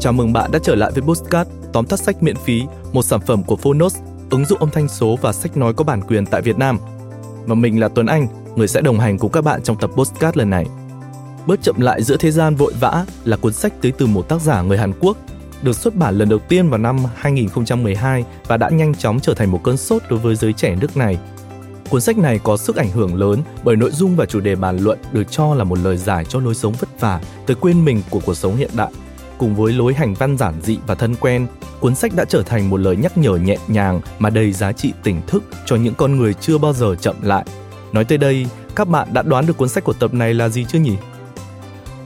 Chào mừng bạn đã trở lại với Postcard, tóm tắt sách miễn phí, một sản phẩm của Phonos, ứng dụng âm thanh số và sách nói có bản quyền tại Việt Nam. Và mình là Tuấn Anh, người sẽ đồng hành cùng các bạn trong tập Postcard lần này. Bớt chậm lại giữa thế gian vội vã là cuốn sách tới từ một tác giả người Hàn Quốc, được xuất bản lần đầu tiên vào năm 2012 và đã nhanh chóng trở thành một cơn sốt đối với giới trẻ nước này. Cuốn sách này có sức ảnh hưởng lớn bởi nội dung và chủ đề bàn luận được cho là một lời giải cho lối sống vất vả, tới quên mình của cuộc sống hiện đại cùng với lối hành văn giản dị và thân quen, cuốn sách đã trở thành một lời nhắc nhở nhẹ nhàng mà đầy giá trị tỉnh thức cho những con người chưa bao giờ chậm lại. Nói tới đây, các bạn đã đoán được cuốn sách của tập này là gì chưa nhỉ?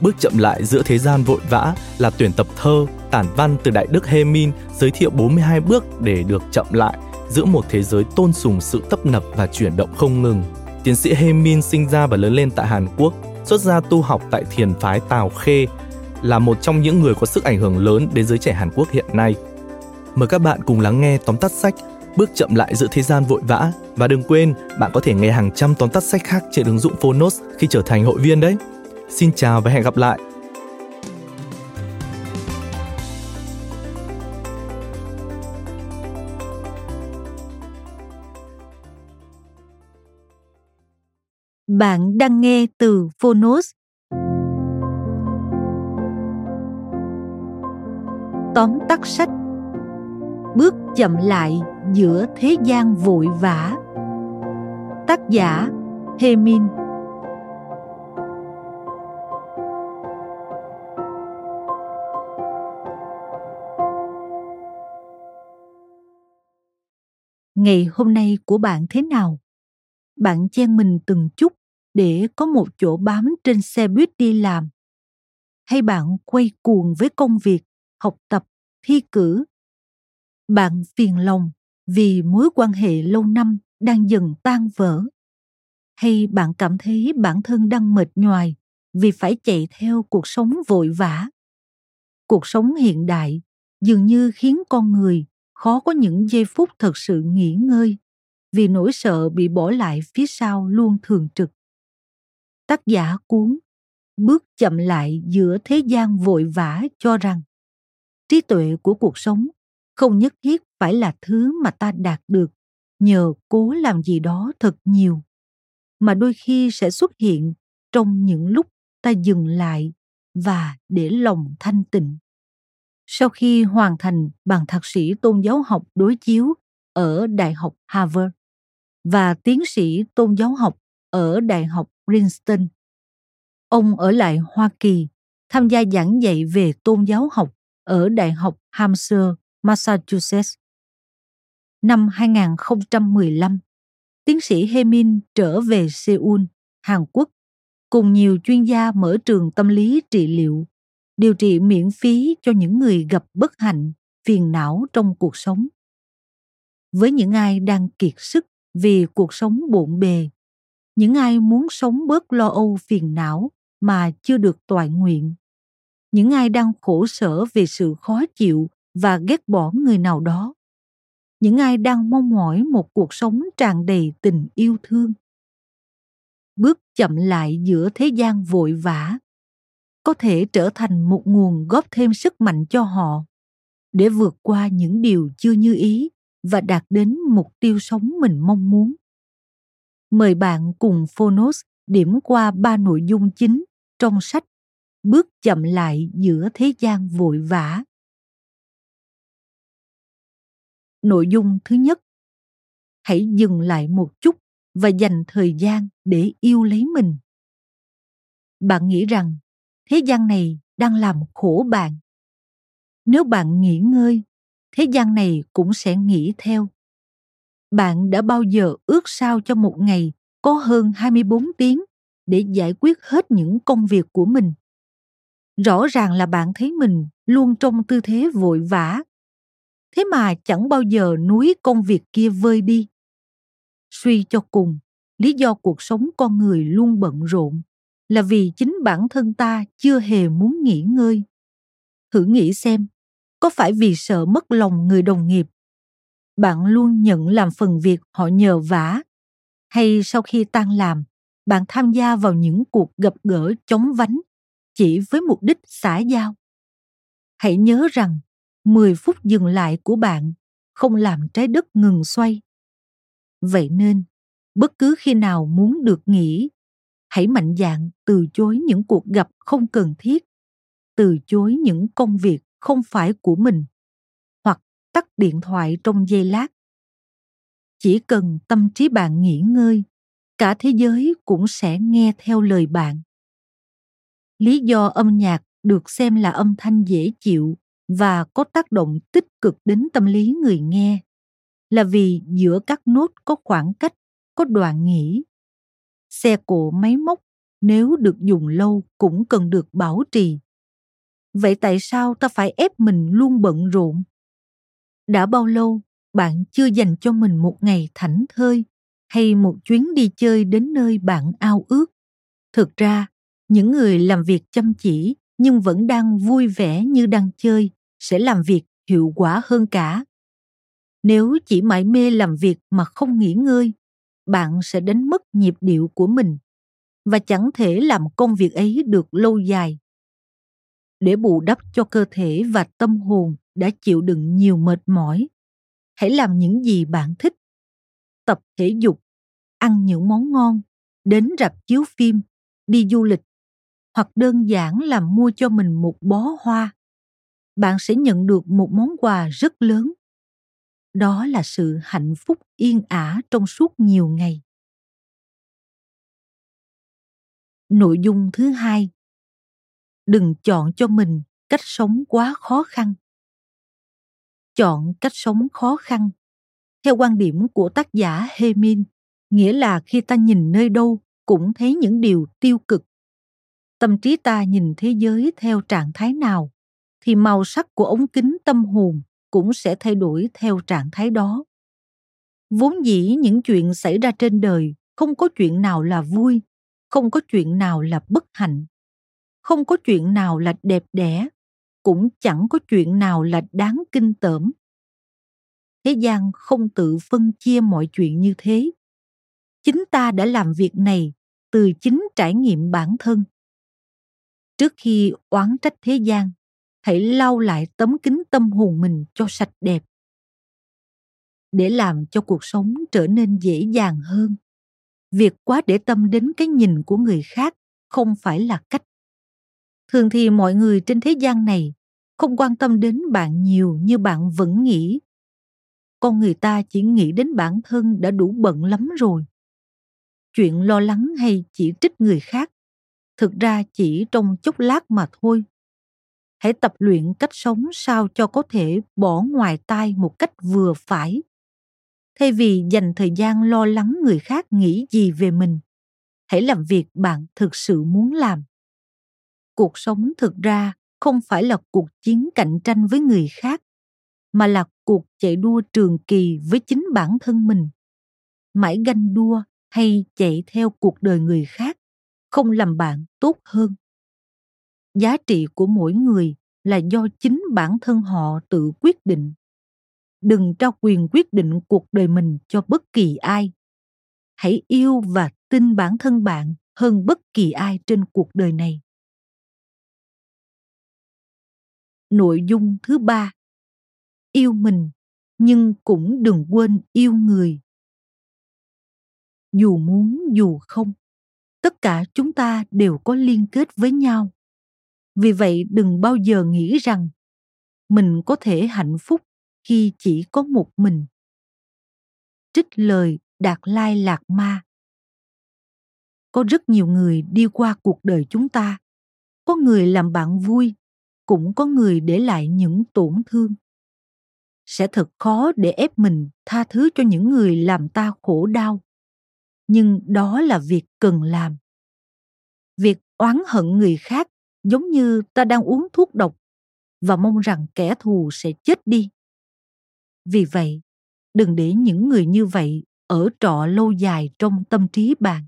Bước chậm lại giữa thế gian vội vã là tuyển tập thơ, tản văn từ Đại Đức Hemin giới thiệu 42 bước để được chậm lại giữa một thế giới tôn sùng sự tấp nập và chuyển động không ngừng. Tiến sĩ Hemin sinh ra và lớn lên tại Hàn Quốc, xuất gia tu học tại thiền phái Tào Khê là một trong những người có sức ảnh hưởng lớn đến giới trẻ Hàn Quốc hiện nay. Mời các bạn cùng lắng nghe tóm tắt sách Bước chậm lại giữa thế gian vội vã và đừng quên, bạn có thể nghe hàng trăm tóm tắt sách khác trên ứng dụng Phonos khi trở thành hội viên đấy. Xin chào và hẹn gặp lại. Bạn đang nghe từ Phonos tóm tắt sách. Bước chậm lại giữa thế gian vội vã. Tác giả Hemin ngày hôm nay của bạn thế nào? Bạn chen mình từng chút để có một chỗ bám trên xe buýt đi làm. Hay bạn quay cuồng với công việc? Học tập, thi cử. Bạn phiền lòng vì mối quan hệ lâu năm đang dần tan vỡ. Hay bạn cảm thấy bản thân đang mệt nhoài vì phải chạy theo cuộc sống vội vã? Cuộc sống hiện đại dường như khiến con người khó có những giây phút thật sự nghỉ ngơi vì nỗi sợ bị bỏ lại phía sau luôn thường trực. Tác giả cuốn bước chậm lại giữa thế gian vội vã cho rằng trí tuệ của cuộc sống không nhất thiết phải là thứ mà ta đạt được, nhờ cố làm gì đó thật nhiều, mà đôi khi sẽ xuất hiện trong những lúc ta dừng lại và để lòng thanh tịnh. Sau khi hoàn thành bằng thạc sĩ tôn giáo học đối chiếu ở đại học harvard và tiến sĩ tôn giáo học ở đại học princeton, ông ở lại hoa kỳ tham gia giảng dạy về tôn giáo học ở Đại học Hampshire, Massachusetts. Năm 2015, tiến sĩ Hemin trở về Seoul, Hàn Quốc, cùng nhiều chuyên gia mở trường tâm lý trị liệu, điều trị miễn phí cho những người gặp bất hạnh, phiền não trong cuộc sống. Với những ai đang kiệt sức vì cuộc sống bộn bề, những ai muốn sống bớt lo âu phiền não mà chưa được toại nguyện những ai đang khổ sở về sự khó chịu và ghét bỏ người nào đó. Những ai đang mong mỏi một cuộc sống tràn đầy tình yêu thương. Bước chậm lại giữa thế gian vội vã có thể trở thành một nguồn góp thêm sức mạnh cho họ để vượt qua những điều chưa như ý và đạt đến mục tiêu sống mình mong muốn. Mời bạn cùng phonos điểm qua ba nội dung chính trong sách bước chậm lại giữa thế gian vội vã. Nội dung thứ nhất, hãy dừng lại một chút và dành thời gian để yêu lấy mình. Bạn nghĩ rằng thế gian này đang làm khổ bạn. Nếu bạn nghỉ ngơi, thế gian này cũng sẽ nghỉ theo. Bạn đã bao giờ ước sao cho một ngày có hơn 24 tiếng để giải quyết hết những công việc của mình? Rõ ràng là bạn thấy mình luôn trong tư thế vội vã. Thế mà chẳng bao giờ núi công việc kia vơi đi. Suy cho cùng, lý do cuộc sống con người luôn bận rộn là vì chính bản thân ta chưa hề muốn nghỉ ngơi. Thử nghĩ xem, có phải vì sợ mất lòng người đồng nghiệp? Bạn luôn nhận làm phần việc họ nhờ vả? Hay sau khi tan làm, bạn tham gia vào những cuộc gặp gỡ chóng vánh? Chỉ với mục đích xã giao hãy nhớ rằng 10 phút dừng lại của bạn không làm trái đất ngừng xoay. Vậy nên, bất cứ khi nào muốn được nghỉ, hãy mạnh dạn từ chối những cuộc gặp không cần thiết, từ chối những công việc không phải của mình, hoặc tắt điện thoại trong giây lát. Chỉ cần tâm trí bạn nghỉ ngơi, cả thế giới cũng sẽ nghe theo lời bạn. Lý do âm nhạc được xem là âm thanh dễ chịu và có tác động tích cực đến tâm lý người nghe, là vì giữa các nốt có khoảng cách, có đoạn nghỉ. Xe cộ, máy móc nếu được dùng lâu cũng cần được bảo trì. Vậy tại sao ta phải ép mình luôn bận rộn? Đã bao lâu bạn chưa dành cho mình một ngày thảnh thơi hay một chuyến đi chơi đến nơi bạn ao ước? Thực ra những người làm việc chăm chỉ nhưng vẫn đang vui vẻ như đang chơi sẽ làm việc hiệu quả hơn cả. Nếu chỉ mãi mê làm việc mà không nghỉ ngơi, bạn sẽ đánh mất nhịp điệu của mình và chẳng thể làm công việc ấy được lâu dài. Để bù đắp cho cơ thể và tâm hồn đã chịu đựng nhiều mệt mỏi, hãy làm những gì bạn thích. Tập thể dục, ăn những món ngon, đến rạp chiếu phim, đi du lịch hoặc đơn giản là mua cho mình một bó hoa. Bạn sẽ nhận được một món quà rất lớn. Đó là sự hạnh phúc yên ả trong suốt nhiều ngày. Nội dung thứ hai. Đừng chọn cho mình cách sống quá khó khăn. Chọn cách sống khó khăn. Theo quan điểm của tác giả hemin, nghĩa là khi ta nhìn nơi đâu cũng thấy những điều tiêu cực tâm trí ta nhìn thế giới theo trạng thái nào, thì màu sắc của ống kính tâm hồn cũng sẽ thay đổi theo trạng thái đó. Vốn dĩ những chuyện xảy ra trên đời không có chuyện nào là vui, không có chuyện nào là bất hạnh, không có chuyện nào là đẹp đẽ, cũng chẳng có chuyện nào là đáng kinh tởm. Thế gian không tự phân chia mọi chuyện như thế. Chính ta đã làm việc này từ chính trải nghiệm bản thân trước khi oán trách thế gian, hãy lau lại tấm kính tâm hồn mình cho sạch đẹp. Để làm cho cuộc sống trở nên dễ dàng hơn, việc quá để tâm đến cái nhìn của người khác không phải là cách. Thường thì mọi người trên thế gian này không quan tâm đến bạn nhiều như bạn vẫn nghĩ. Con người ta chỉ nghĩ đến bản thân đã đủ bận lắm rồi. Chuyện lo lắng hay chỉ trích người khác thực ra chỉ trong chốc lát mà thôi. Hãy tập luyện cách sống sao cho có thể bỏ ngoài tai một cách vừa phải. Thay vì dành thời gian lo lắng người khác nghĩ gì về mình, hãy làm việc bạn thực sự muốn làm. Cuộc sống thực ra không phải là cuộc chiến cạnh tranh với người khác, mà là cuộc chạy đua trường kỳ với chính bản thân mình. Mãi ganh đua hay chạy theo cuộc đời người khác không làm bạn tốt hơn. Giá trị của mỗi người là do chính bản thân họ tự quyết định. Đừng trao quyền quyết định cuộc đời mình cho bất kỳ ai. Hãy yêu và tin bản thân bạn hơn bất kỳ ai trên cuộc đời này. Nội dung thứ ba. Yêu mình, nhưng cũng đừng quên yêu người. Dù muốn dù không tất cả chúng ta đều có liên kết với nhau. Vì vậy đừng bao giờ nghĩ rằng mình có thể hạnh phúc khi chỉ có một mình. Trích lời đạt lai lạc ma. Có rất nhiều người đi qua cuộc đời chúng ta. Có người làm bạn vui, cũng có người để lại những tổn thương. Sẽ thật khó để ép mình tha thứ cho những người làm ta khổ đau nhưng đó là việc cần làm. Việc oán hận người khác giống như ta đang uống thuốc độc và mong rằng kẻ thù sẽ chết đi. Vì vậy, đừng để những người như vậy ở trọ lâu dài trong tâm trí bạn.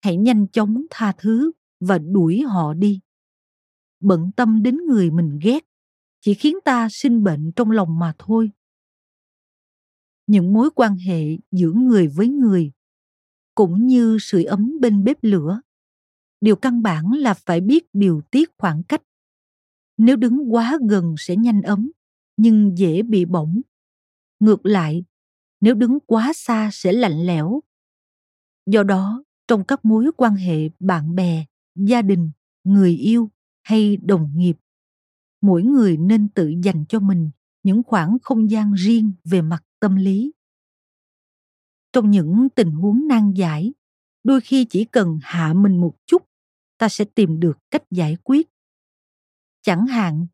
Hãy nhanh chóng tha thứ và đuổi họ đi. Bận tâm đến người mình ghét chỉ khiến ta sinh bệnh trong lòng mà thôi. Những mối quan hệ giữa người với người cũng như sưởi ấm bên bếp lửa. Điều căn bản là phải biết điều tiết khoảng cách. Nếu đứng quá gần sẽ nhanh ấm, nhưng dễ bị bỏng. Ngược lại, nếu đứng quá xa sẽ lạnh lẽo. Do đó, trong các mối quan hệ bạn bè, gia đình, người yêu hay đồng nghiệp, mỗi người nên tự dành cho mình những khoảng không gian riêng về mặt tâm lý trong những tình huống nan giải. Đôi khi chỉ cần hạ mình một chút, ta sẽ tìm được cách giải quyết. Chẳng hạn,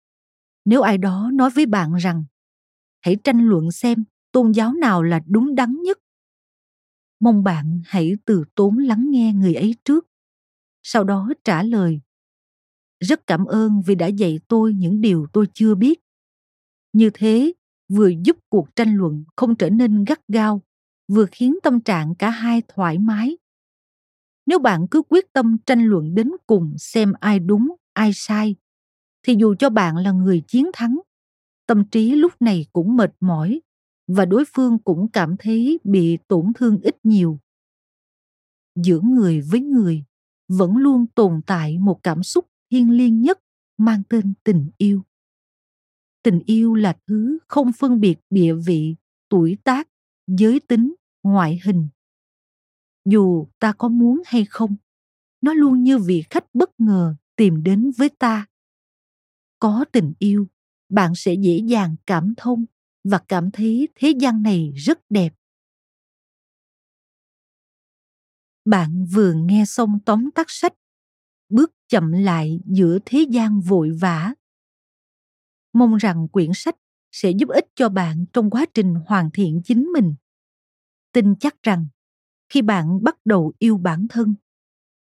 nếu ai đó nói với bạn rằng, hãy tranh luận xem tôn giáo nào là đúng đắn nhất. Mong bạn hãy từ tốn lắng nghe người ấy trước. Sau đó trả lời, rất cảm ơn vì đã dạy tôi những điều tôi chưa biết. Như thế vừa giúp cuộc tranh luận không trở nên gắt gao vừa khiến tâm trạng cả hai thoải mái. Nếu bạn cứ quyết tâm tranh luận đến cùng xem ai đúng, ai sai, thì dù cho bạn là người chiến thắng, tâm trí lúc này cũng mệt mỏi và đối phương cũng cảm thấy bị tổn thương ít nhiều. Giữa người với người vẫn luôn tồn tại một cảm xúc thiêng liêng nhất mang tên tình yêu. Tình yêu là thứ không phân biệt địa vị, tuổi tác giới tính, ngoại hình. Dù ta có muốn hay không, nó luôn như vị khách bất ngờ tìm đến với ta. Có tình yêu, bạn sẽ dễ dàng cảm thông và cảm thấy thế gian này rất đẹp. Bạn vừa nghe xong tóm tắt sách bước chậm lại giữa thế gian vội vã. Mong rằng quyển sách sẽ giúp ích cho bạn trong quá trình hoàn thiện chính mình. Tin chắc rằng, khi bạn bắt đầu yêu bản thân,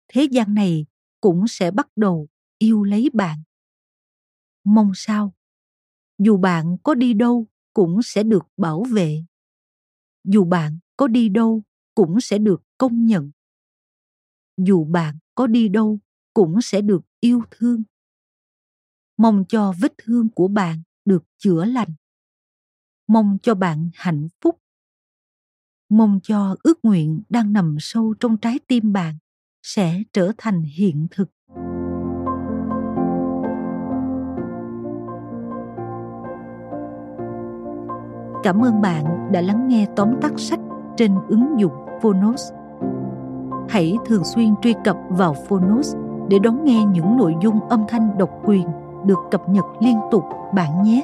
thế gian này cũng sẽ bắt đầu yêu lấy bạn. Mong sao, dù bạn có đi đâu cũng sẽ được bảo vệ. Dù bạn có đi đâu cũng sẽ được công nhận. Dù bạn có đi đâu cũng sẽ được yêu thương. Mong cho vết thương của bạn được chữa lành. Mong cho bạn hạnh phúc. Mong cho ước nguyện đang nằm sâu trong trái tim bạn sẽ trở thành hiện thực. Cảm ơn bạn đã lắng nghe tóm tắt sách trên ứng dụng phonos. Hãy thường xuyên truy cập vào phonos để đón nghe những nội dung âm thanh độc quyền được cập nhật liên tục bạn nhé.